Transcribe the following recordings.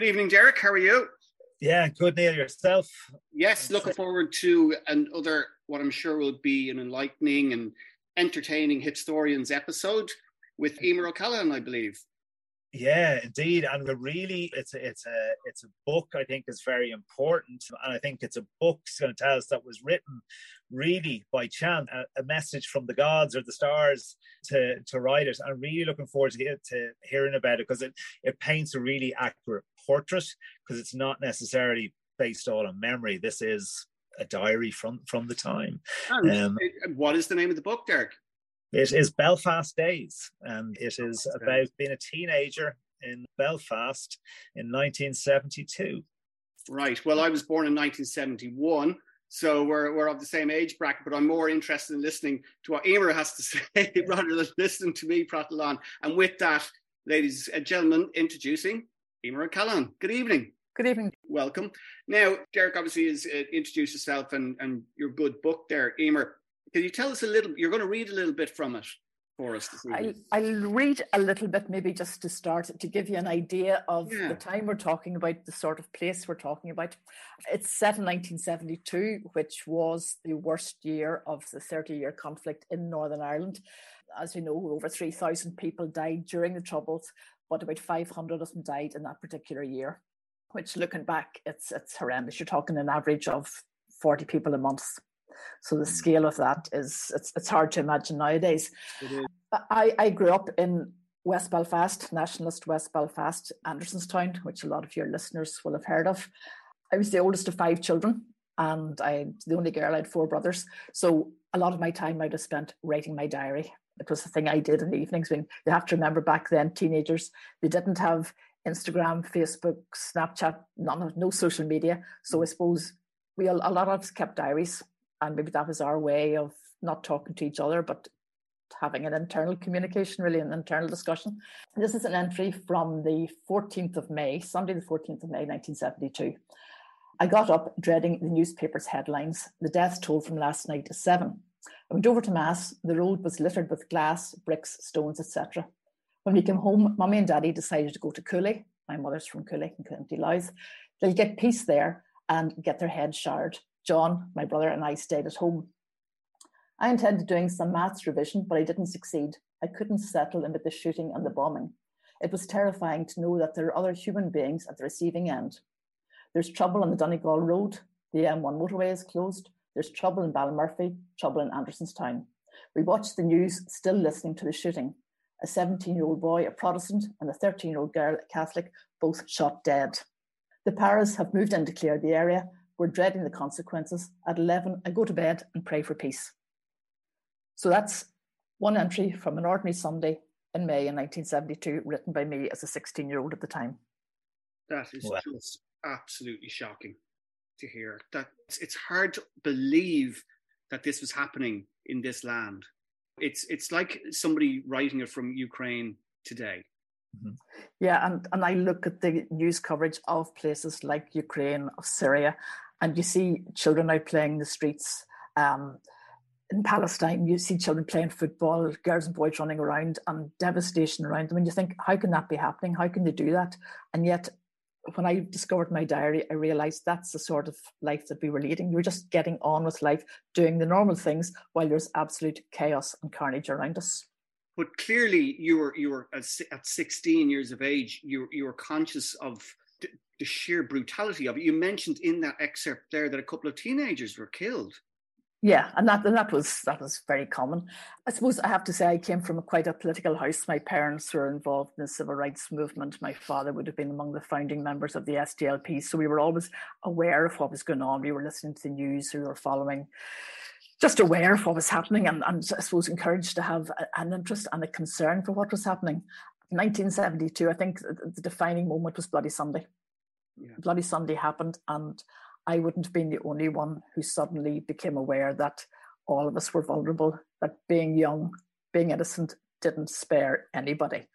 Good evening, Derek. How are you? Yeah, good, Neil. Yourself? Yes, looking forward to another, what I'm sure will be an enlightening and entertaining Hipstorians episode with Eimear O'Callaghan, I believe. Yeah, indeed, and really, it's a, it's a it's a book I think is very important, and I think it's a book that's going to tell us that was written really by chance, a, a, message from the gods or the stars to to writers. I'm really looking forward to, to hearing about it because it it paints a really accurate portrait because it's not necessarily based all on memory. This is a diary from from the time. Um, what is the name of the book, Derek? It is Belfast Days, and it is about being a teenager in Belfast in 1972. Right. Well, I was born in 1971, so we're, we're of the same age bracket, but I'm more interested in listening to what Eimear has to say rather than listening to me prattle on. And with that, ladies and gentlemen, introducing Eimear O'Callaghan. Good evening. Good evening. Welcome. Now, Derek obviously has uh, introduced yourself and, and your good book there. Eimear, can you tell us a little? You're going to read a little bit from it for us. I'll, I'll, read a little bit, maybe just to start to give you an idea of yeah. the time we're talking about, the sort of place we're talking about. It's set in 1972, which was the worst year of the 30 year conflict in Northern Ireland. As you know, over 3,000 people died during the Troubles, but about 500 of them died in that particular year. Which, looking back, it's it's horrendous. You're talking an average of 40 people a month so the mm. scale of that is it's, it's hard to imagine nowadays. I, I grew up in West Belfast, nationalist West Belfast, Andersonstown, which a lot of your listeners will have heard of. I was the oldest of five children, and I the only girl. I had four brothers, so a lot of my time I'd have spent writing my diary. It was the thing I did in the evenings. When you have to remember back then, teenagers they didn't have Instagram, Facebook, Snapchat, none of no social media. So I suppose we a lot of us kept diaries and maybe that was our way of not talking to each other, but having an internal communication, really an internal discussion. This is an entry from the 14th of May, Sunday, the 14th of May, 1972. I got up dreading the newspaper's headlines. The death toll from last night is seven. I went over to Mass. The road was littered with glass, bricks, stones, etc. When we came home, Mummy and Daddy decided to go to Cooley. My mother's from Cooley in County Louth. They'll get peace there and get their heads showered. John, my brother, and I stayed at home. I intended doing some maths revision, but I didn't succeed. I couldn't settle amid the shooting and the bombing. It was terrifying to know that there are other human beings at the receiving end. There's trouble on the Donegal Road. The M1 motorway is closed. There's trouble in Ballymurphy, trouble in Andersonstown. We watched the news, still listening to the shooting. A 17 year old boy, a Protestant, and a 13 year old girl, a Catholic, both shot dead. The paras have moved in to clear the area, we're dreading the consequences. At 11, I go to bed and pray for peace. So that's one entry from an ordinary Sunday in May in 1972, written by me as a 16 year old at the time. That is wow. just absolutely shocking to hear. That it's hard to believe that this was happening in this land. It's it's like somebody writing it from Ukraine today. Mm-hmm. Yeah, and, and I look at the news coverage of places like Ukraine, of Syria, and you see children out playing in the streets. Um, in Palestine, you see children playing football, girls and boys running around, and devastation around them. And you think, how can that be happening? How can they do that? And yet, when I discovered my diary, I realized that's the sort of life that we were leading. We were just getting on with life, doing the normal things while there's absolute chaos and carnage around us. But clearly, you were you were at 16 years of age. You you were conscious of the sheer brutality of it. You mentioned in that excerpt there that a couple of teenagers were killed. Yeah, and that and that was that was very common. I suppose I have to say I came from a, quite a political house. My parents were involved in the civil rights movement. My father would have been among the founding members of the SDLP. So we were always aware of what was going on. We were listening to the news. We were following, just aware of what was happening, and, and I suppose encouraged to have an interest and a concern for what was happening. 1972, I think the defining moment was Bloody Sunday yeah. Bloody Sunday happened, and I wouldn't have been the only one who suddenly became aware that all of us were vulnerable, that being young, being innocent didn't spare anybody.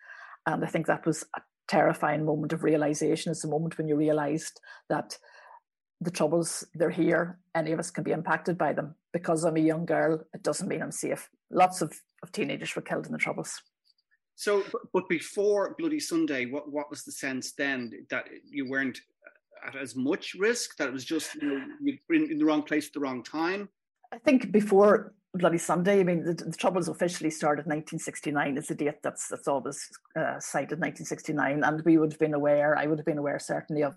And I think that was a terrifying moment of realization. It's a moment when you realized that the troubles, they're here. Any of us can be impacted by them. Because I'm a young girl, it doesn't mean I'm safe. Lots of, of teenagers were killed in the troubles. So, but before Bloody Sunday, what, what was the sense then that you weren't at as much risk, that it was just you know, in, in the wrong place at the wrong time? I think before Bloody Sunday, I mean, the, the Troubles officially started 1969 is the date that's that's always uh, cited, 1969, and we would have been aware, I would have been aware certainly of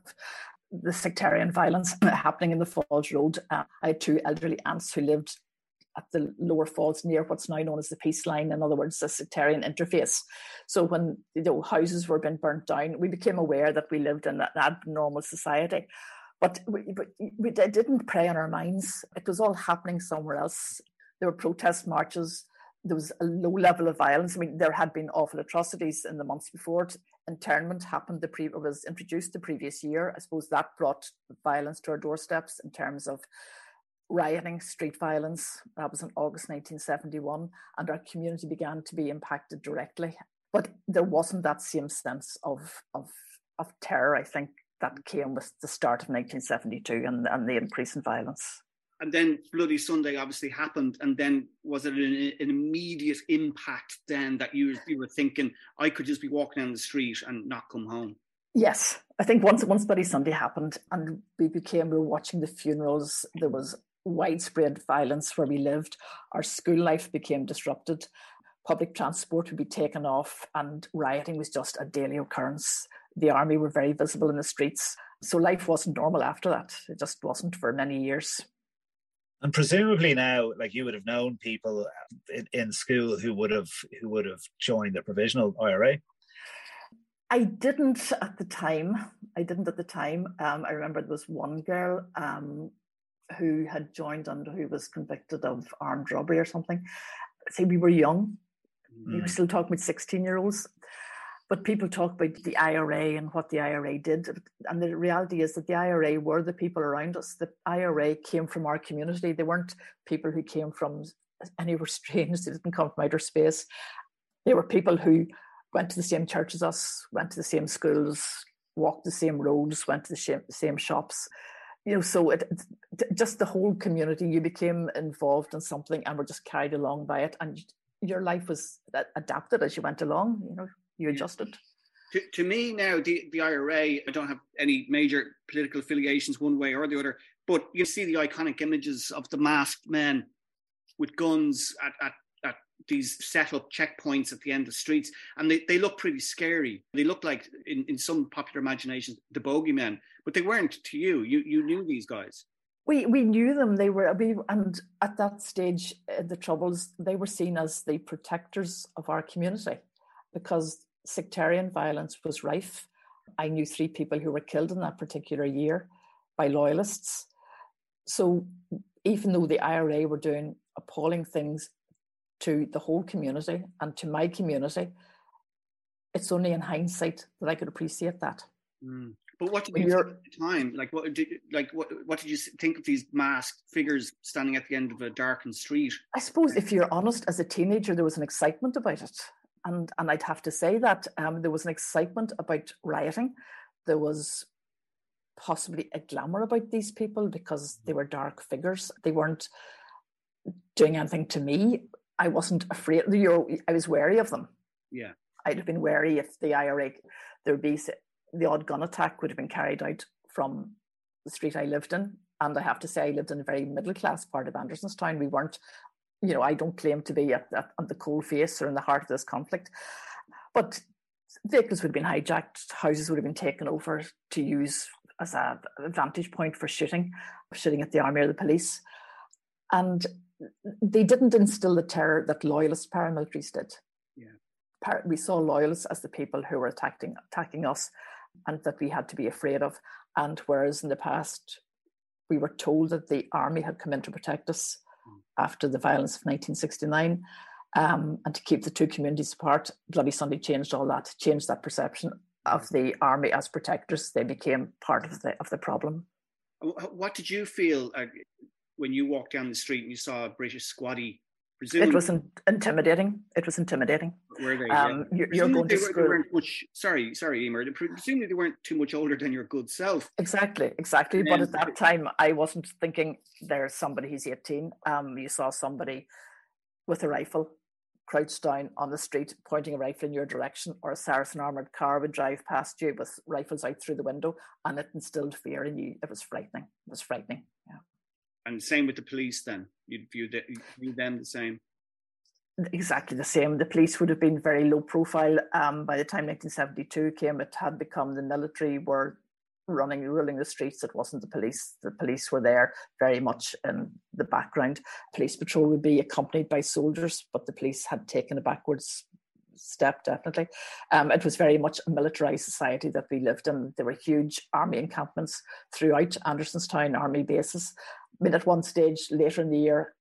the sectarian violence happening in the Falls Road. Uh, I had two elderly aunts who lived at the lower falls near what's now known as the peace line, in other words, the sectarian interface. So when you know houses were being burnt down, we became aware that we lived in an abnormal society. But we, but we didn't prey on our minds. It was all happening somewhere else. There were protest marches. There was a low level of violence. I mean, there had been awful atrocities in the months before. Internment happened. The pre was introduced the previous year. I suppose that brought violence to our doorsteps in terms of rioting, street violence. That was in August 1971, and our community began to be impacted directly. But there wasn't that same sense of of of terror. I think that came with the start of 1972 and, and the increase in violence. And then Bloody Sunday obviously happened, and then was it an, an, immediate impact then that you you were thinking I could just be walking down the street and not come home? Yes, I think once once Bloody Sunday happened, and we became we were watching the funerals. There was widespread violence where we lived. Our school life became disrupted. Public transport would be taken off, and rioting was just a daily occurrence. The army were very visible in the streets. So life wasn't normal after that. It just wasn't for many years. And presumably now, like you would have known people in, in school who would have who would have joined the provisional IRA. I didn't at the time. I didn't at the time. Um, I remember there was one girl um, who had joined under who was convicted of armed robbery or something. See, we were young. Mm. We were still talking about 16 year olds. But people talk about the IRA and what the IRA did. And the reality is that the IRA were the people around us. The IRA came from our community. They weren't people who came from anywhere strange. They didn't come from outer space. They were people who went to the same church as us, went to the same schools, walked the same roads, went to the same shops you know, so it, just the whole community, you became involved in something and were just carried along by it, and your life was adapted as you went along. You know, you adjusted. To, to me now, the, the IRA, I don't have any major political affiliations one way or the other, but you see the iconic images of the masked men with guns at, at these set up checkpoints at the end of streets, and they, they look pretty scary. They look like, in, in some popular imagination the bogeymen, but they weren't to you. You you knew these guys. We we knew them. They were we, and at that stage, uh, the troubles they were seen as the protectors of our community, because sectarian violence was rife. I knew three people who were killed in that particular year by loyalists. So even though the IRA were doing appalling things to the whole community and to my community, it's only in hindsight that I could appreciate that. Mm. But what did you think at the time? Like what did like what what did you think of these masked figures standing at the end of a darkened street? I suppose if you're honest, as a teenager, there was an excitement about it, and and I'd have to say that um, there was an excitement about rioting. There was possibly a glamour about these people because they were dark figures. They weren't doing anything to me. I wasn't afraid. I was wary of them. Yeah, I'd have been wary if the IRA there would be the odd gun attack would have been carried out from the street I lived in. And I have to say, I lived in a very middle class part of Andersonstown. We weren't, you know, I don't claim to be at, at, at the coal face or in the heart of this conflict, but vehicles would have been hijacked, houses would have been taken over to use as a vantage point for shooting, shooting at the army or the police. And they didn't instill the terror that loyalist paramilitaries did. Yeah. We saw loyalists as the people who were attacking attacking us, and that we had to be afraid of. And whereas in the past we were told that the army had come in to protect us mm. after the violence of 1969, um, and to keep the two communities apart, Bloody Sunday changed all that, changed that perception of the army as protectors. They became part of the of the problem. What did you feel? Uh, when you walked down the street and you saw a British squaddy? Presumably, it was intimidating. It was intimidating. Were they? Um, yeah. you're, you're, going to school. Were, much, sorry, sorry, Eimear. Presumably they weren't too much older than your good self. Exactly, exactly. but at that time, I wasn't thinking there's somebody who's 18. Um, you saw somebody with a rifle crouched down on the street, pointing a rifle in your direction, or a Saracen armored car would drive past you with rifles out through the window, and it instilled fear in you. It was frightening. It was frightening. Yeah. And same with the police. Then you'd view, the, view them the same. Exactly the same. The police would have been very low profile. Um, by the time 1972 came, it had become the military were running, ruling the streets. It wasn't the police. The police were there very much in the background. Police patrol would be accompanied by soldiers, but the police had taken a backwards step, definitely. Um, it was very much a militarized society that we lived in. There were huge army encampments throughout Andersonstown army bases. I mean, at one stage later in the year,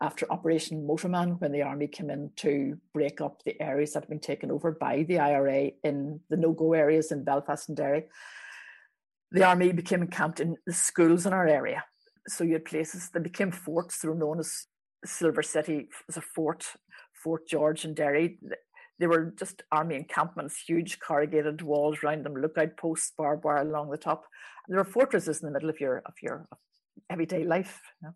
after Operation Motorman, when the army came in to break up the areas that had been taken over by the IRA in the no go areas in Belfast and Derry, the army became encamped in the schools in our area. So you had places that became forts. They were known as Silver City as a fort, Fort George and Derry. They were just army encampments, huge corrugated walls around them, lookout posts, barbed wire along the top. There were fortresses in the middle of your of your everyday life. You know?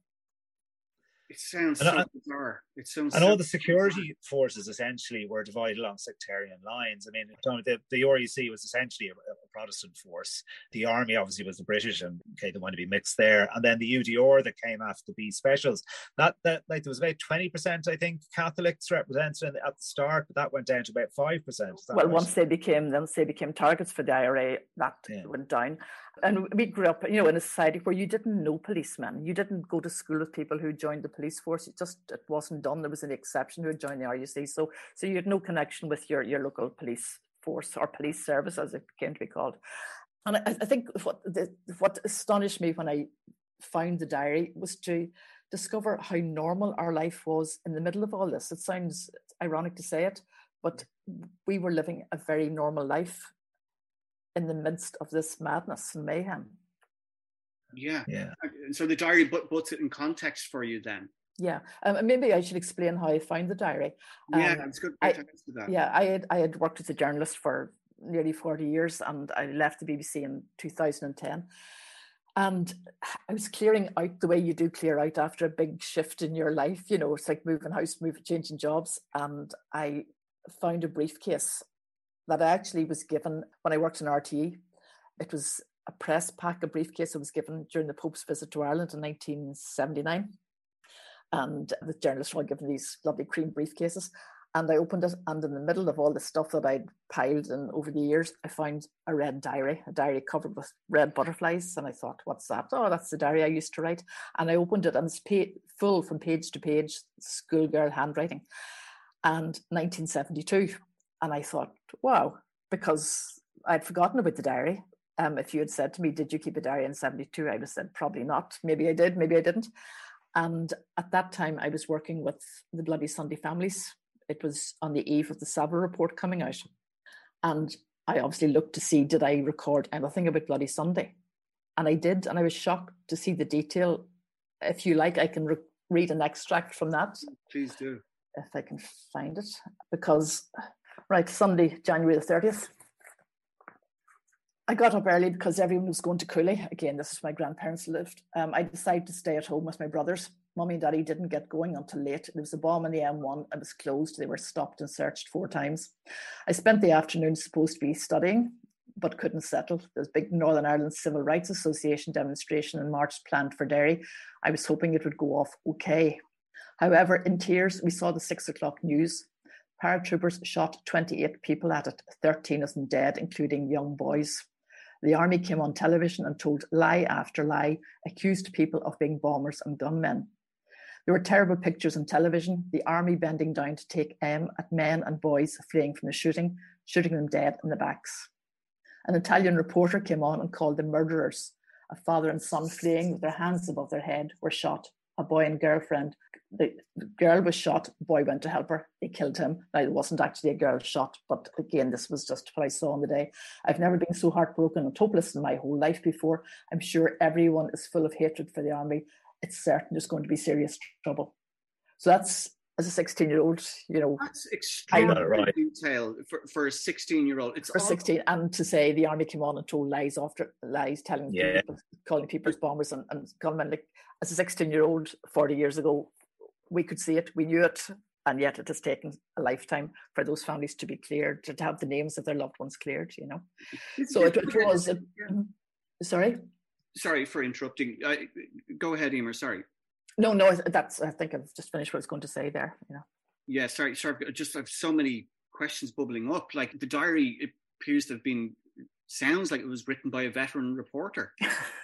It sounds so bizarre. It sounds. And so all the security bizarre. forces essentially were divided along sectarian lines. I mean, the, the RUC was essentially a, a, Protestant force. The army obviously was the British, and okay, they wanted to be mixed there. And then the UDR that came after the specials. That that like there was about twenty percent, I think, Catholics represented at the start, but that went down to about five percent. Well, right? once they became once they became targets for the IRA, that yeah. went down. And we grew up, you know, in a society where you didn't know policemen. You didn't go to school with people who joined the police force. It just it wasn't done. There was an exception who had joined the RUC. So so you had no connection with your your local police force or police service, as it came to be called. And I, I think what the, what astonished me when I found the diary was to discover how normal our life was in the middle of all this. It sounds ironic to say it, but we were living a very normal life in the midst of this madness and mayhem. Yeah. Yeah. So the diary puts it in context for you then. Yeah, um, maybe I should explain how I found the diary. Um, yeah, it's good. I, yeah, I had I had worked as a journalist for nearly forty years, and I left the BBC in two thousand and ten. And I was clearing out the way you do clear out after a big shift in your life. You know, it's like moving house, moving, changing jobs. And I found a briefcase that I actually was given when I worked in RTE. It was a press pack, a briefcase that was given during the Pope's visit to Ireland in 1979. And the journalists were given these lovely cream briefcases. And I opened it, and in the middle of all the stuff that I'd piled in over the years, I found a red diary, a diary covered with red butterflies. And I thought, what's that? Oh, that's the diary I used to write. And I opened it, and it's full from page to page, schoolgirl handwriting. And 1972 and I thought, wow, because I'd forgotten about the diary. Um, if you had said to me, Did you keep a diary in 72? I would have said, Probably not. Maybe I did, maybe I didn't. And at that time, I was working with the Bloody Sunday families. It was on the eve of the Savile report coming out. And I obviously looked to see, did I record anything about Bloody Sunday? And I did. And I was shocked to see the detail. If you like, I can re- read an extract from that. Please do. If I can find it. Because Right, Sunday, January the 30th. I got up early because everyone was going to Cooley. Again, this is where my grandparents lived. Um, I decided to stay at home with my brothers. Mummy and daddy didn't get going until late. There was a bomb in the M1. It was closed. They were stopped and searched four times. I spent the afternoon supposed to be studying, but couldn't settle. There's a big Northern Ireland Civil Rights Association demonstration in March planned for Derry. I was hoping it would go off okay. However, in tears, we saw the six o'clock news. Paratroopers shot 28 people at it, 13 of them dead, including young boys. The army came on television and told lie after lie, accused people of being bombers and gunmen. There were terrible pictures on television, the army bending down to take aim at men and boys fleeing from the shooting, shooting them dead in the backs. An Italian reporter came on and called them murderers. A father and son fleeing with their hands above their head were shot. A boy and girlfriend the, girl was shot, boy went to help her, they killed him. Now, it wasn't actually a girl shot, but again, this was just what I saw on the day. I've never been so heartbroken and hopeless in my whole life before. I'm sure everyone is full of hatred for the army. It's certain there's going to be serious trouble. So that's as a 16 year old, you know. That's extremely right. detail for, for a 16 year old. It's for 16, and to say the army came on and told lies after lies, telling yeah. people, calling people bombers and, and gunmen. Like as a 16 year old 40 years ago, we could see it, we knew it, and yet it has taken a lifetime for those families to be cleared, to, have the names of their loved ones cleared. You know, so it, it was. It, mm-hmm. Sorry. Sorry for interrupting. Uh, go ahead, Eimear. Sorry. No, no, that's. I think I've just finished what I was going to say there. You know. Yeah, sorry, sorry. Just have so many questions bubbling up. Like the diary appears to have been sounds like it was written by a veteran reporter.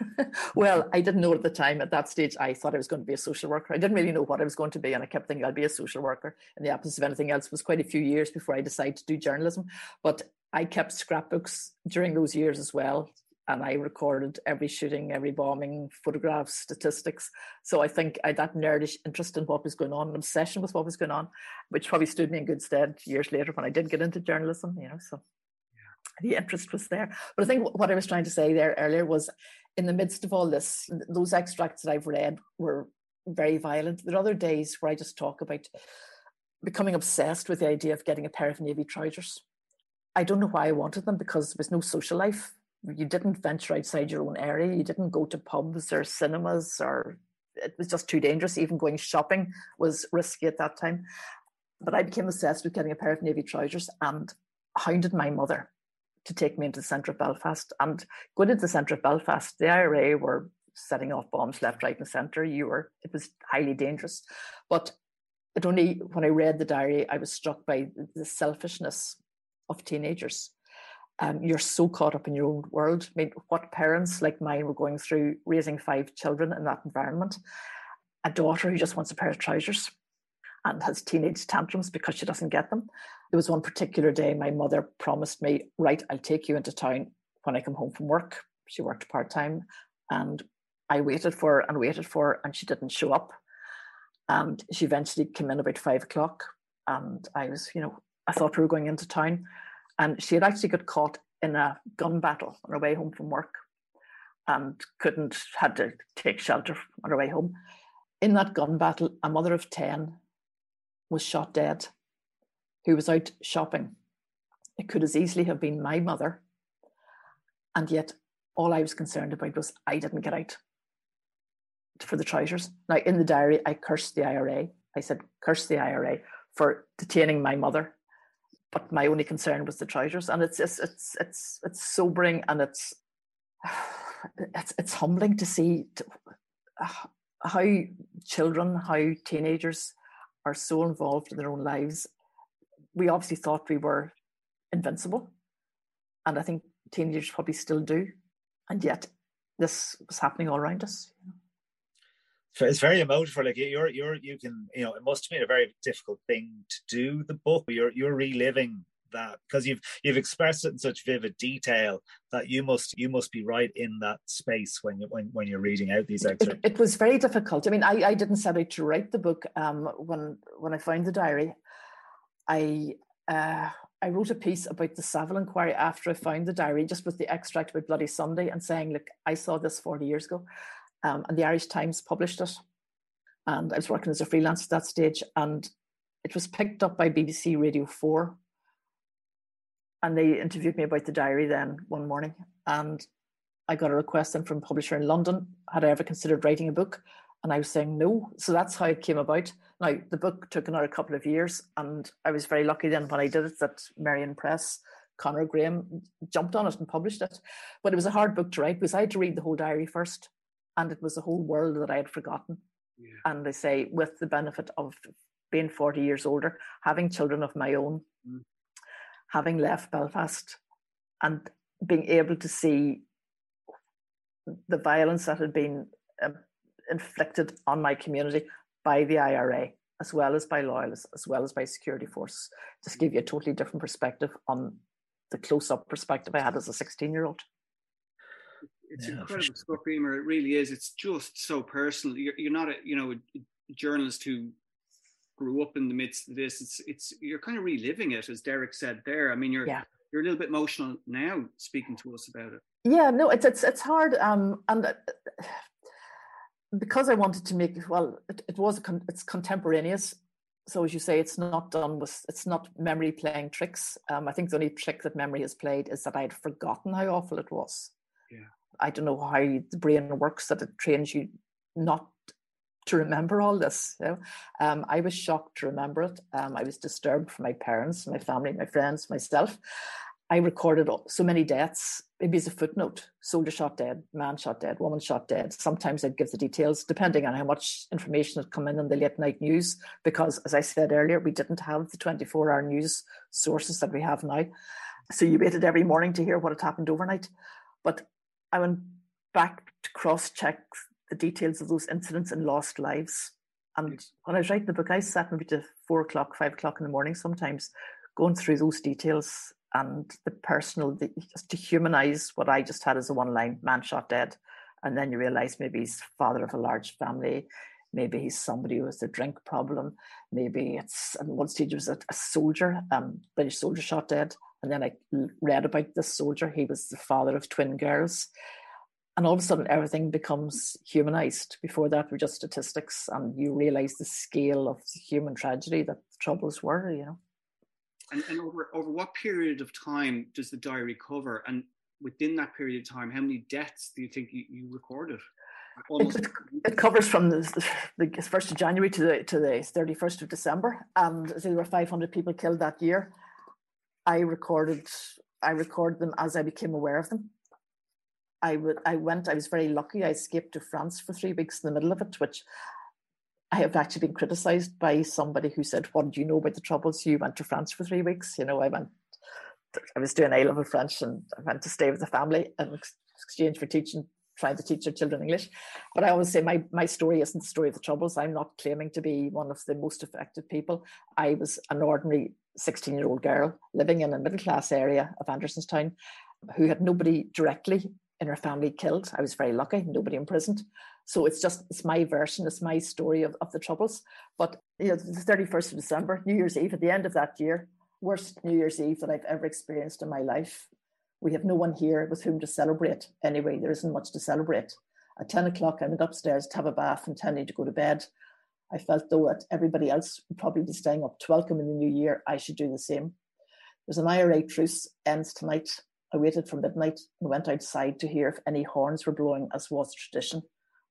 well, I didn't know at the time. At that stage, I thought I was going to be a social worker. I didn't really know what I was going to be, and I kept thinking I'll be a social worker. And the absence of anything else, was quite a few years before I decided to do journalism. But I kept scrapbooks during those years as well. And I recorded every shooting, every bombing, photographs, statistics. So I think I had that nerdish interest in what was going on, an obsession with what was going on, which probably stood me in good stead years later when I did get into journalism, you know. So the interest was there. But I think what I was trying to say there earlier was in the midst of all this, those extracts that I've read were very violent. There are other days where I just talk about becoming obsessed with the idea of getting a pair of navy trousers. I don't know why I wanted them because there was no social life. You didn't venture outside your own area. You didn't go to pubs or cinemas or it was just too dangerous. Even going shopping was risky at that time. But I became obsessed with getting a pair of navy trousers and hounded my mother to take me into the centre of Belfast. And going into the centre of Belfast, the IRA were setting off bombs left, right, and centre. You were it was highly dangerous. But it only when I read the diary, I was struck by the selfishness of teenagers. Um, you're so caught up in your own world. I mean, what parents like mine were going through raising five children in that environment. A daughter who just wants a pair of trousers and has teenage tantrums because she doesn't get them. There was one particular day my mother promised me, Right, I'll take you into town when I come home from work. She worked part time and I waited for and waited for and she didn't show up. And she eventually came in about five o'clock and I was, you know, I thought we were going into town. And she had actually got caught in a gun battle on her way home from work and couldn't, had to take shelter on her way home. In that gun battle, a mother of 10 was shot dead, who was out shopping. It could as easily have been my mother. And yet, all I was concerned about was I didn't get out for the trousers. Now, in the diary, I cursed the IRA. I said, curse the IRA for detaining my mother. But my only concern was the trousers. And it's it's it's it's, it's sobering and it's it's it's humbling to see uh, how children, how teenagers are so involved in their own lives. We obviously thought we were invincible. And I think teenagers probably still do. And yet this was happening all around us. It's very emotional. Like you're, you're, you can, you know, it must have been a very difficult thing to do the book. You're, you're reliving that because you've you've expressed it in such vivid detail that you must you must be right in that space when you when, when you're reading out these excerpts. It, it was very difficult. I mean, I, I didn't set out to write the book. Um, when when I found the diary, I uh, I wrote a piece about the Savile inquiry after I found the diary, just with the extract about Bloody Sunday, and saying, "Look, I saw this forty years ago," um, and the Irish Times published it. And I was working as a freelance at that stage, and it was picked up by BBC Radio Four and they interviewed me about the diary then one morning and i got a request in from a publisher in london had i ever considered writing a book and i was saying no. So that's how it came about. Now the book took another couple of years and i was very lucky then when i did it that merrion press conor graham jumped on it and published it. But it was a hard book to write because i had to read the whole diary first and it was a whole world that i had forgotten. Yeah. and they say with the benefit of being 40 years older having children of my own mm having left Belfast and being able to see the violence that had been um, inflicted on my community by the IRA, as well as by loyalists, as well as by security forces, just give you a totally different perspective on the close-up perspective I had as a 16-year-old. It's yeah, incredible sure. stuff, Eimear. It really is. It's just so personal. You're, you're not a you know a journalist who grew up in the midst of this. It's it's you're kind of reliving it, as Derek said there. I mean, you're yeah. you're a little bit emotional now speaking to us about it. Yeah, no, it's it's it's hard, um, and uh, because I wanted to make well, it, it was con- it's contemporaneous. So as you say, it's not done with it's not memory playing tricks. Um, I think the only trick that memory has played is that I had forgotten how awful it was. Yeah. I don't know how the brain works that it trains you not to remember all this. You know? um, I was shocked to remember it. Um, I was disturbed for my parents, my family, my friends, myself. I recorded so many deaths, maybe as a footnote soldier shot dead, man shot dead, woman shot dead. Sometimes I'd give the details depending on how much information had come in on the late night news, because as I said earlier, we didn't have the 24 hour news sources that we have now. So you waited every morning to hear what had happened overnight. But I went back to cross check the details of those incidents and lost lives. And when I was writing the book, I sat maybe to four o'clock, five o'clock in the morning sometimes, going through those details and the personal, the, just to humanize what I just had as a one line man shot dead. And then you realize maybe he's father of a large family. Maybe he's somebody who has a drink problem. Maybe it's, at one stage, it was a, a soldier, um, British soldier shot dead. And then I read about this soldier. He was the father of twin girls. And all of a sudden, everything becomes humanized. Before that, were just statistics, and you realize the scale of the human tragedy that the troubles were, you know. And, and over, over what period of time does the diary cover? And within that period of time, how many deaths do you think you, you recorded? It, it, covers from the, the, 1st of January to the, to the 31st of December, and there were 500 people killed that year. I recorded I recorded them as I became aware of them. I, w- I went, I was very lucky. I escaped to France for three weeks in the middle of it, which I have actually been criticized by somebody who said, What do you know about the troubles? You went to France for three weeks. You know, I went, I was doing A level French and I went to stay with the family in exchange for teaching, trying to teach their children English. But I always say my, my story isn't the story of the troubles. I'm not claiming to be one of the most affected people. I was an ordinary 16 year old girl living in a middle class area of Andersonstown who had nobody directly in her family killed. I was very lucky, nobody imprisoned. So it's just it's my version, it's my story of, of the troubles. But you know, the 31st of December, New Year's Eve, at the end of that year, worst New Year's Eve that I've ever experienced in my life. We have no one here with whom to celebrate. Anyway, there isn't much to celebrate. At 10 o'clock, I went upstairs to have a bath and tending to go to bed. I felt though that everybody else would probably be staying up to welcome in the new year, I should do the same. There's an IRA truce ends tonight. I waited for midnight and went outside to hear if any horns were blowing, as was tradition.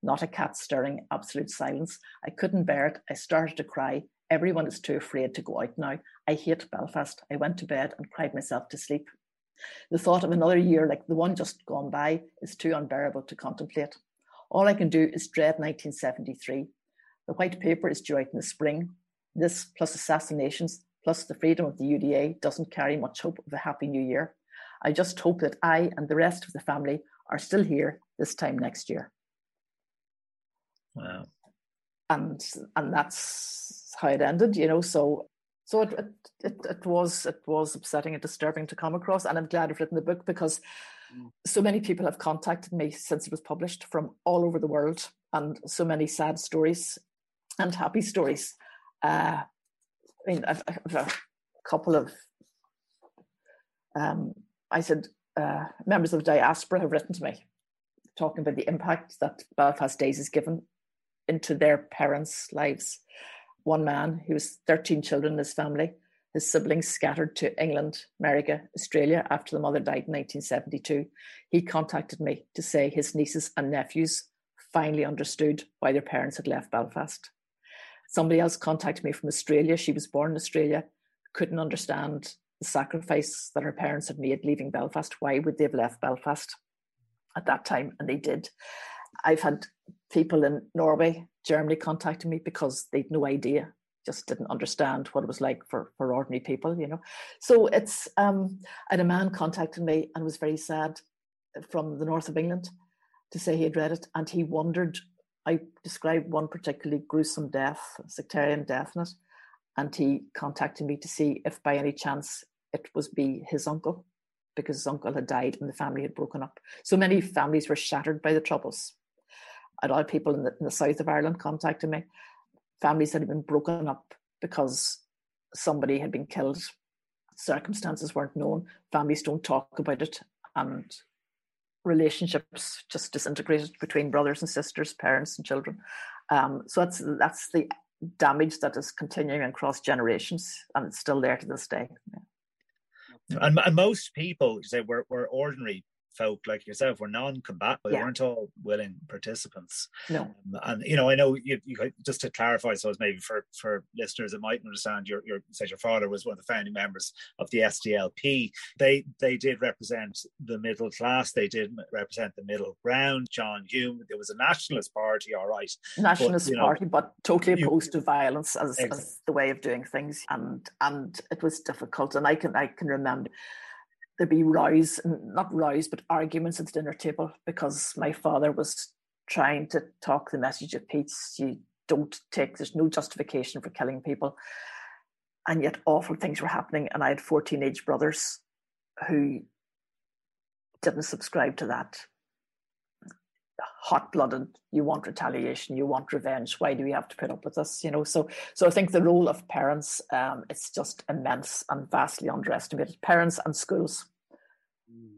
Not a cat stirring, absolute silence. I couldn't bear it. I started to cry. Everyone is too afraid to go out now. I hate Belfast. I went to bed and cried myself to sleep. The thought of another year like the one just gone by is too unbearable to contemplate. All I can do is dread 1973. The white paper is due out in the spring. This, plus assassinations, plus the freedom of the UDA, doesn't carry much hope of a happy new year. I just hope that I and the rest of the family are still here this time next year. Wow. And and that's how it ended, you know. So so it, it it was it was upsetting and disturbing to come across, and I'm glad I've written the book because mm. so many people have contacted me since it was published from all over the world, and so many sad stories and happy stories. Uh, I mean, I've, I've a couple of um, I said, uh, members of the diaspora have written to me talking about the impact that Belfast Days has given into their parents' lives. One man who has 13 children in his family, his siblings scattered to England, America, Australia after the mother died in 1972. He contacted me to say his nieces and nephews finally understood why their parents had left Belfast. Somebody else contacted me from Australia. She was born in Australia, couldn't understand the sacrifice that her parents had made leaving Belfast. Why would they have left Belfast at that time? And they did. I've had people in Norway, Germany contacting me because they'd no idea, just didn't understand what it was like for, for ordinary people, you know. So it's um and a man contacted me and was very sad from the north of England to say he had read it and he wondered I described one particularly gruesome death, sectarian death in it, and he contacted me to see if by any chance it was be his uncle because his uncle had died and the family had broken up. So many families were shattered by the troubles. A lot of people in the, in the south of Ireland contacted me. Families had been broken up because somebody had been killed. Circumstances weren't known. Families don't talk about it. And relationships just disintegrated between brothers and sisters, parents and children. Um, so that's that's the damage that is continuing across generations, and it's still there to this day. Yeah. And, and most people say we're, we're ordinary folk like yourself were non-combatant. They yeah. weren't all willing participants. No. Um, and you know, I know you, you just to clarify, so as maybe for for listeners that might understand, your your said your father was one of the founding members of the SDLP. They they did represent the middle class. They did represent the middle ground. John Hume. There was a nationalist party, all right. Nationalist but, party, know, but totally opposed you, to violence as, exactly. as the way of doing things, and and it was difficult. And I can I can remember there'd be rows, not rows, but arguments at the dinner table because my father was trying to talk the message of peace. You don't take, there's no justification for killing people. And yet awful things were happening. And I had four teenage brothers who didn't subscribe to that. Hot blooded, you want retaliation, you want revenge. Why do we have to put up with this? You know, so so I think the role of parents, um, it's just immense and vastly underestimated. Parents and schools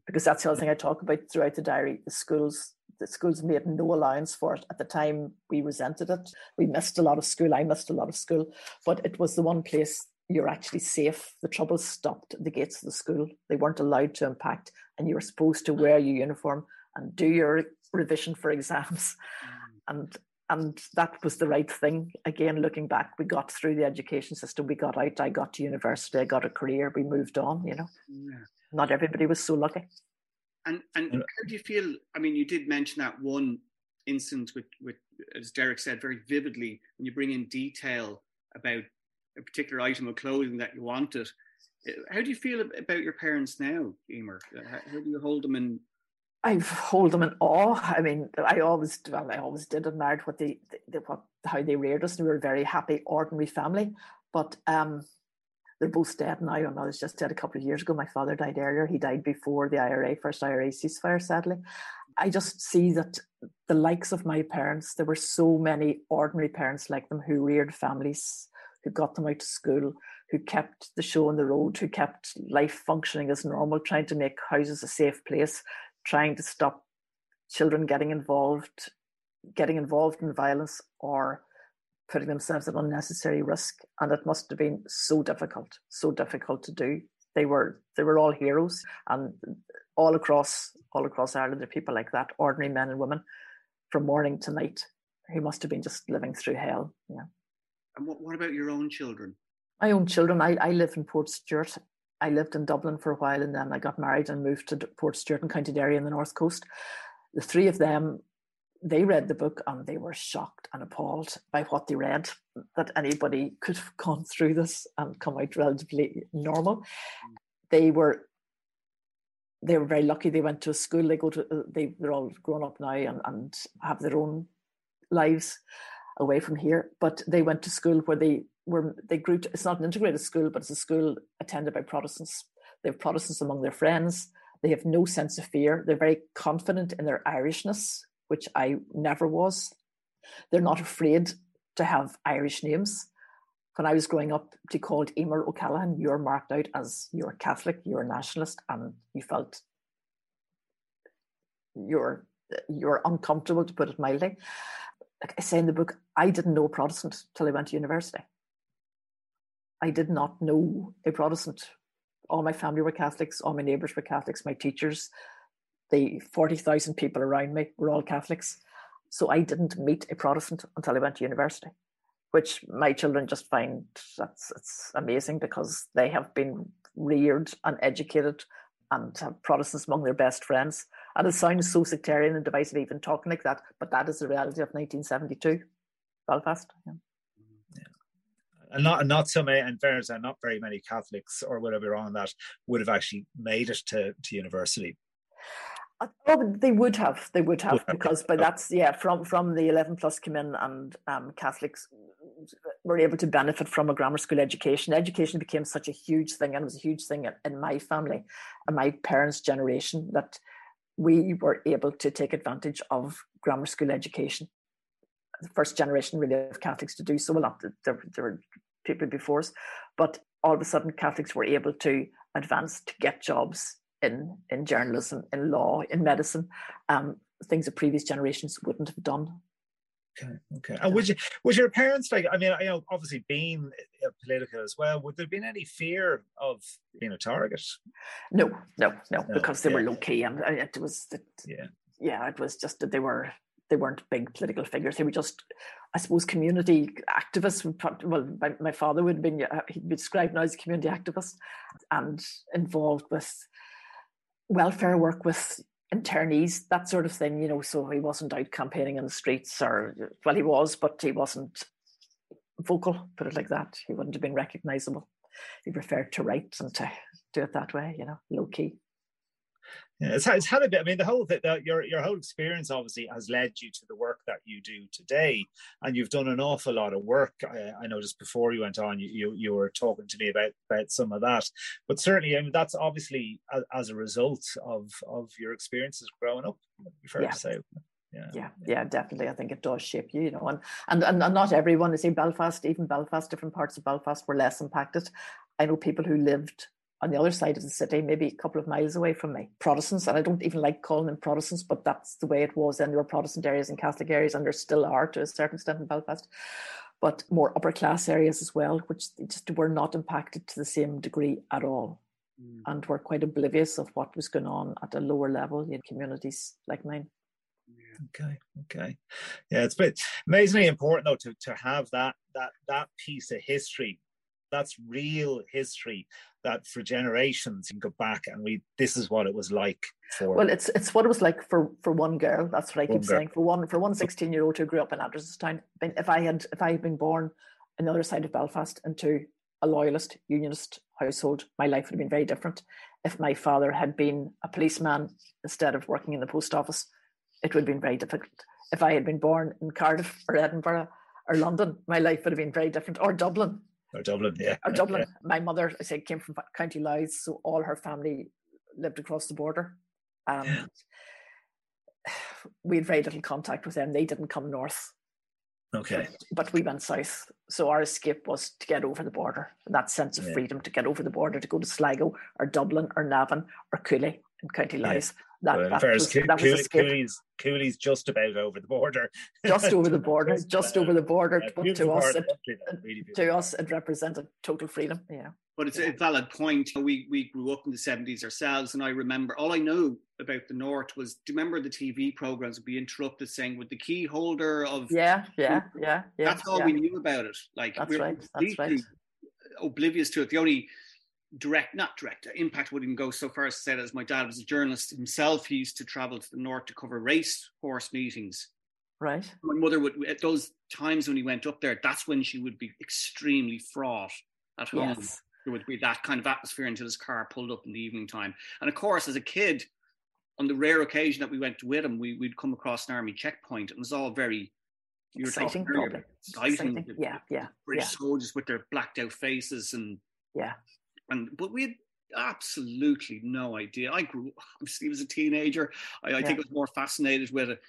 because that's the other thing I talk about throughout the diary. The schools, the schools made no allowance for it. At the time, we resented it. We missed a lot of school. I missed a lot of school, but it was the one place you're actually safe. The trouble stopped at the gates of the school. They weren't allowed to impact, and you were supposed to wear your uniform and do your revision for exams, mm. and and that was the right thing. Again, looking back, we got through the education system. We got out. I got to university. I got a career. We moved on. You know. Yeah not everybody was so lucky. And and how do you feel? I mean, you did mention that one instance with, with as Derek said very vividly when you bring in detail about a particular item of clothing that you wanted. How do you feel about your parents now, Eimear? How, how do you hold them in? I hold them in awe. I mean, I always, well, I always did admire what they, they what how they reared us. and We were a very happy, ordinary family. But um, they're both dead now. My mother's just dead a couple of years ago. My father died earlier. He died before the IRA, first IRA ceasefire, sadly. I just see that the likes of my parents, there were so many ordinary parents like them who reared families, who got them out to school, who kept the show on the road, who kept life functioning as normal, trying to make houses a safe place, trying to stop children getting involved, getting involved in violence or putting themselves at unnecessary risk. And it must have been so difficult, so difficult to do. They were they were all heroes, and all across all across Ireland there are people like that, ordinary men and women, from morning to night, who must have been just living through hell. Yeah. And what, what about your own children? My own children. I, I live in Portstewart. I lived in Dublin for a while and then I got married and moved to Port Stewart in County Derry in the North Coast. The three of them they read the book and they were shocked and appalled by what they read that anybody could have gone through this and come out relatively normal they were they were very lucky they went to a school they go to uh, they, they're all grown up now and, and have their own lives away from here but they went to school where they were they to, it's not an integrated school but it's a school attended by protestants they have protestants among their friends they have no sense of fear they're very confident in their irishness which I never was. They're not afraid to have Irish names. When I was growing up, they called Eimear O'Callaghan, you're marked out as you're Catholic, you're a nationalist, and you felt you're you're uncomfortable to put it mildly. Like I say in the book, I didn't know Protestant till I went to university. I did not know a Protestant. All my family were Catholics, all my neighbours were Catholics, my teachers, the 40,000 people around me were all Catholics. So I didn't meet a Protestant until I went to university, which my children just find that's it's amazing because they have been reared and educated and have Protestants among their best friends. And it sounds so sectarian and divisive even talking like that, but that is the reality of 1972, Belfast. Yeah. And not not so many, and fairness, and not very many Catholics or whatever on that would have actually made it to, to university. Oh, they would have. They would have because, but that's yeah. From from the eleven plus came in, and um, Catholics were able to benefit from a grammar school education. Education became such a huge thing, and it was a huge thing in my family and my parents' generation that we were able to take advantage of grammar school education. The first generation really of Catholics to do so. Well, not there, there were people before us, but all of a sudden Catholics were able to advance to get jobs in in journalism, in law, in medicine, um, things that previous generations wouldn't have done. Okay, okay. And was you, was your parents like? I mean, you know, obviously being political as well. Would there been any fear of being a target? No, no, no, no because they yeah. were low key, and uh, it was. It, yeah, yeah, it was just that they were they weren't big political figures. They were just, I suppose, community activists. Well, my, my father would have been he'd be described now as a community activist, and involved with welfare work with internees, that sort of thing, you know. So he wasn't out campaigning in the streets, or well, he was, but he wasn't vocal. Put it like that. He wouldn't have been recognisable. He preferred to write and to do it that way, you know, low key. Yeah, it's, it's had a bit. I mean, the whole thing, the, your your whole experience obviously has led you to the work that you do today, and you've done an awful lot of work. I, I noticed before you went on, you, you, you were talking to me about about some of that, but certainly, I mean, that's obviously a, as a result of of your experiences growing up. Fair yeah. to say. Yeah, yeah, yeah, definitely. I think it does shape you, you know, and and and, and not everyone. You see, Belfast, even Belfast, different parts of Belfast were less impacted. I know people who lived on the other side of the city, maybe a couple of miles away from me. Protestants, and I don't even like calling them Protestants, but that's the way it was. And there were Protestant areas and Catholic areas, and there still are to a certain extent in Belfast, but more upper class areas as well, which just were not impacted to the same degree at all. Mm. And were quite oblivious of what was going on at a lower level in communities like mine. Okay, okay, yeah, it's been amazingly important though to to have that that that piece of history that's real history that for generations you can go back and we this is what it was like for well it's it's what it was like for for one girl. That's what i keep saying. For one for one 16 year old who grew up in Andersonstown if i had if i had been born on the other side of belfast into a loyalist unionist household my life would have been very different. If my father had been a policeman instead of working in the post office it would have been very difficult. If i had been born in cardiff or edinburgh or london my life would have been very different. Or dublin or Dublin, yeah. Or Dublin. Yeah. My mother, I say, came from County Louth, so all her family lived across the border. And yeah. we had very little contact with them. They didn't come north. Okay. But, but we went south. So our escape was to get over the border. that sense of yeah. freedom to get over the border, to go to Sligo or Dublin or Navan or Cooley in County Louth. That, well, that, was, that was Cooley's, Cooley's just about over the border. Just over the border, just over the border. Yeah, but to us, it, really to us, it represented total freedom. Yeah. But it's yeah. a valid point. We we grew up in the seventies ourselves, and I remember all I know about the North was. Do you remember the TV programs would be interrupted saying, "With the key holder of." Yeah, yeah, yeah, yeah. That's all yeah. we knew about it. Like that's we're right. That's right. Oblivious to it. The only direct, not direct uh, impact wouldn't go so far as to say that as my dad was a journalist himself, he used to travel to the north to cover race horse meetings. Right. My mother would, at those times when he went up there, that's when she would be extremely fraught at home. Yes. There would be that kind of atmosphere until his car pulled up in the evening time. And of course, as a kid, on the rare occasion that we went with him, we, would come across an army checkpoint. And it was all very you exciting, earlier, exciting. exciting. Yeah, yeah. British yeah. soldiers with their blacked out faces and yeah, and but we had absolutely no idea. I grew obviously was a teenager. I, I yeah. think I was more fascinated with a,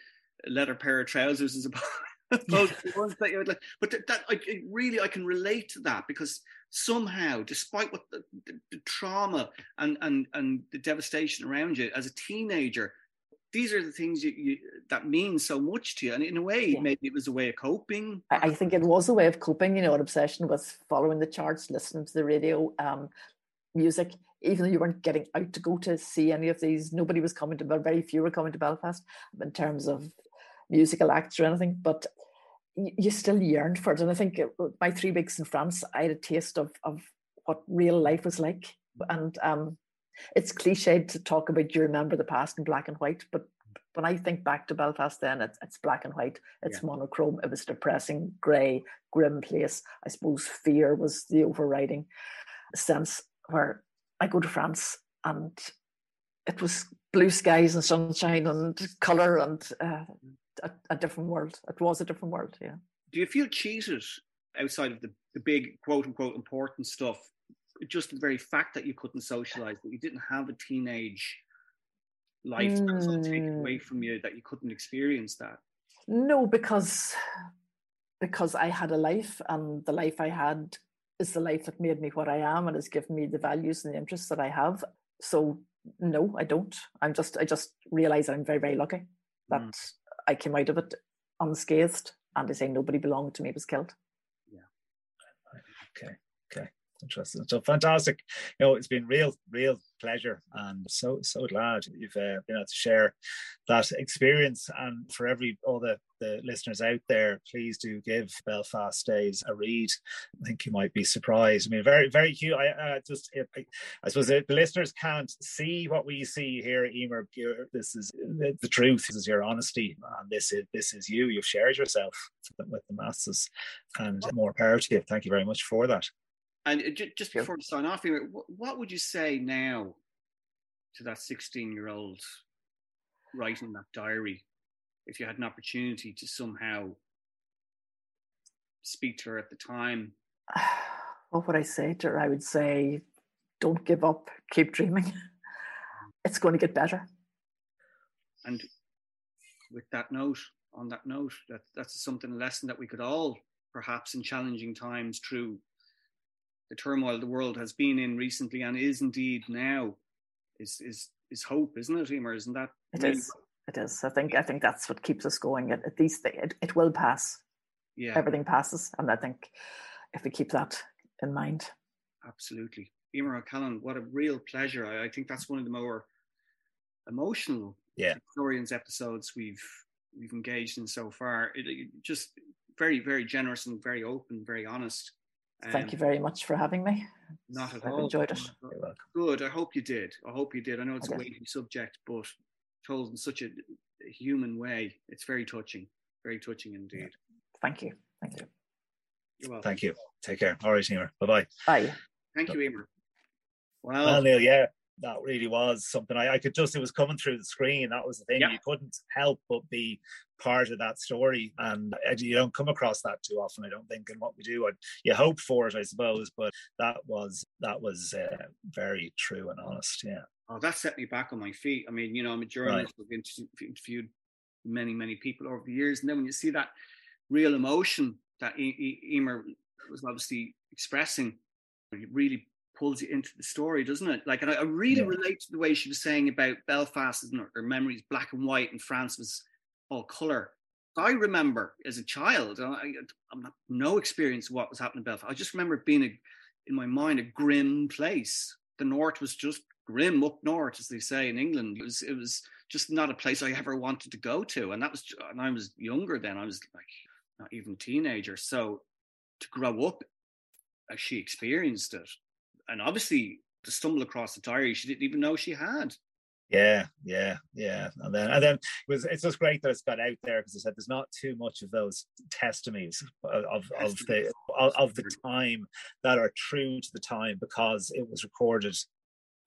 a leather pair of trousers as opposed to ones that you would like. But that, that I, really I can relate to that because somehow, despite what the, the, the trauma and and and the devastation around you as a teenager, these are the things you, you, that mean so much to you. And in a way, yeah. maybe it was a way of coping. I, I, think it was a way of coping, you know, an obsession with following the charts, listening to the radio, um, music, even though you weren't getting out to go to see any of these, nobody was coming to, very few were coming to Belfast in terms of musical acts or anything. But you still yearned for it. And I think my three weeks in France, I had a taste of, of what real life was like. And um, it's cliched to talk about you remember the past in black and white, but when I think back to Belfast, then it's, it's black and white. It's yeah. monochrome. It was depressing, grey, grim place. I suppose fear was the overriding sense where I go to France and it was blue skies and sunshine and color and uh, a, a, different world. It was a different world. Yeah. Do you feel cheated outside of the, the big quote unquote important stuff? Just the very fact that you couldn't socialize, that you didn't have a teenage life mm. that was all taken away from you, that you couldn't experience that. No, because because I had a life and the life I had is the life that made me what I am and has given me the values and the interests that I have. So no, I don't. I'm just I just realize I'm very, very lucky that mm. I came out of it unscathed. and they say nobody belonged to me was killed. Yeah. Okay. Okay. Interesting. So fantastic. You know, it's been real, real pleasure and so, so glad you've uh, been able to share that experience. And for every, all the, the listeners out there, please do give Belfast Days a read. I think you might be surprised. I mean, very, very cute. I, I just, I, I suppose the, the, listeners can't see what we see here, Eimear. This is the, the, truth. This is your honesty, and this is this is you. You've shared yourself with the masses, and more power to you. Thank you very much for that. And uh, just before we sign off here, what would you say now to that 16 year old writing that diary if you had an opportunity to somehow speak to her at the time? What would I say to her? I would say, don't give up, keep dreaming. It's going to get better. And with that note, on that note, that that's something a lesson that we could all, perhaps in challenging times, through the turmoil the world has been in recently and is indeed now is is is hope, isn't it, Eimear? Isn't that it really is. It is. I think I think that's what keeps us going. At, at least it, it will pass. Yeah. Everything passes. And I think if we keep that in mind. Absolutely. Eimear O'Callaghan, what a real pleasure. I, I, think that's one of the more emotional yeah. Hipstorians episodes we've we've engaged in so far. It, it just very, very generous and very open, very honest. Thank um, you very much for having me. Not at I've all. enjoyed it. Good. I hope you did. I hope you did. I know it's a weighty subject, but told in such a, a, human way. It's very touching. Very touching indeed. Thank you. Thank you. You're welcome. Thank you. Take care. All right, Eimear. Bye-bye. Bye. Thank you, Eimear. Well, well Neil, yeah, that really was something. I, I, could just it was coming through the screen that was the thing. Yeah. you couldn't help but be part of that story and you don't come across that too often i don't think in what we do. And you hope for it i suppose but that was that was uh, very true and honest yeah. Oh that set me back on my feet. I mean you know i'm a journalist right. i've interviewed many many people over the years and then when you see that real emotion that Eimear was obviously expressing it really pulls you into the story, doesn't it? Like, and I, I really yeah. relate to the way she was saying about Belfast and her, her memories, black and white, and France was all color. I remember as a child, I, am not no experience of what was happening in Belfast. I just remember it being a, in my mind a grim place. The north was just grim up north, as they say in England. It was it was just not a place I ever wanted to go to, and that was and I was younger then. I was like not even a teenager. So to grow up as she experienced it, and obviously to stumble across the diary she didn't even know she had. Yeah, yeah, yeah. And then and then it was it's just great that it's got out there because I said there's not too much of those testimonies of of, the of, of the time that are true to the time because it was recorded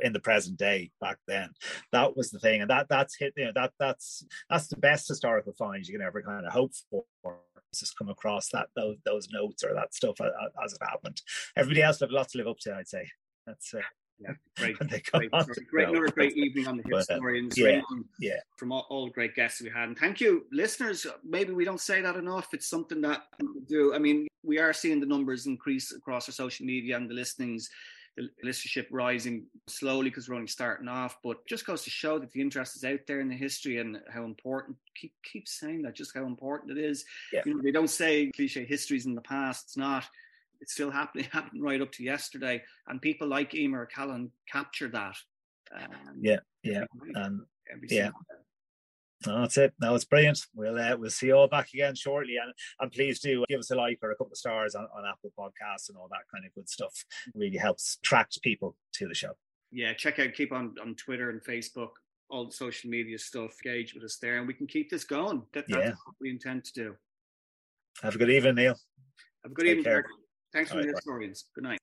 in the present day back then. That was the thing, and that that's hit. You know that that's that's the best historical find you can ever kind of hope for. Just come across that those those notes or that stuff as, as it happened. Everybody else have lots to live up to, I'd say. That's uh, yeah, great, great, great, another great evening on the Hipstorians. But, uh, yeah, yeah, from all, all, the great guests we had, and thank you, listeners. Maybe we don't say that enough. It's something that we do. I mean, we are seeing the numbers increase across our social media and the listenings the listenership rising slowly because we're only starting off, but just goes to show that the interest is out there in the history and how important. Keep keep saying that, just how important it is. Yeah. You know, they don't say cliche histories in the past. It's not. It's still happening, happening right up to yesterday, and people like Eimear Callaghan capture that. Um, yeah, yeah, um, yeah. No, that's it. That was brilliant. We'll uh, we'll see you all back again shortly, and and please do give us a like or a couple of stars on, on Apple Podcasts and all that kind of good stuff. It really helps attract people to the show. Yeah, check out keep on on Twitter and Facebook, all the social media stuff. Engage with us there, and we can keep this going. That, that's yeah. what we intend to do. Have a good evening, Neil. Have a good Take evening. Thanks all for right, the Hipstorians. Good night.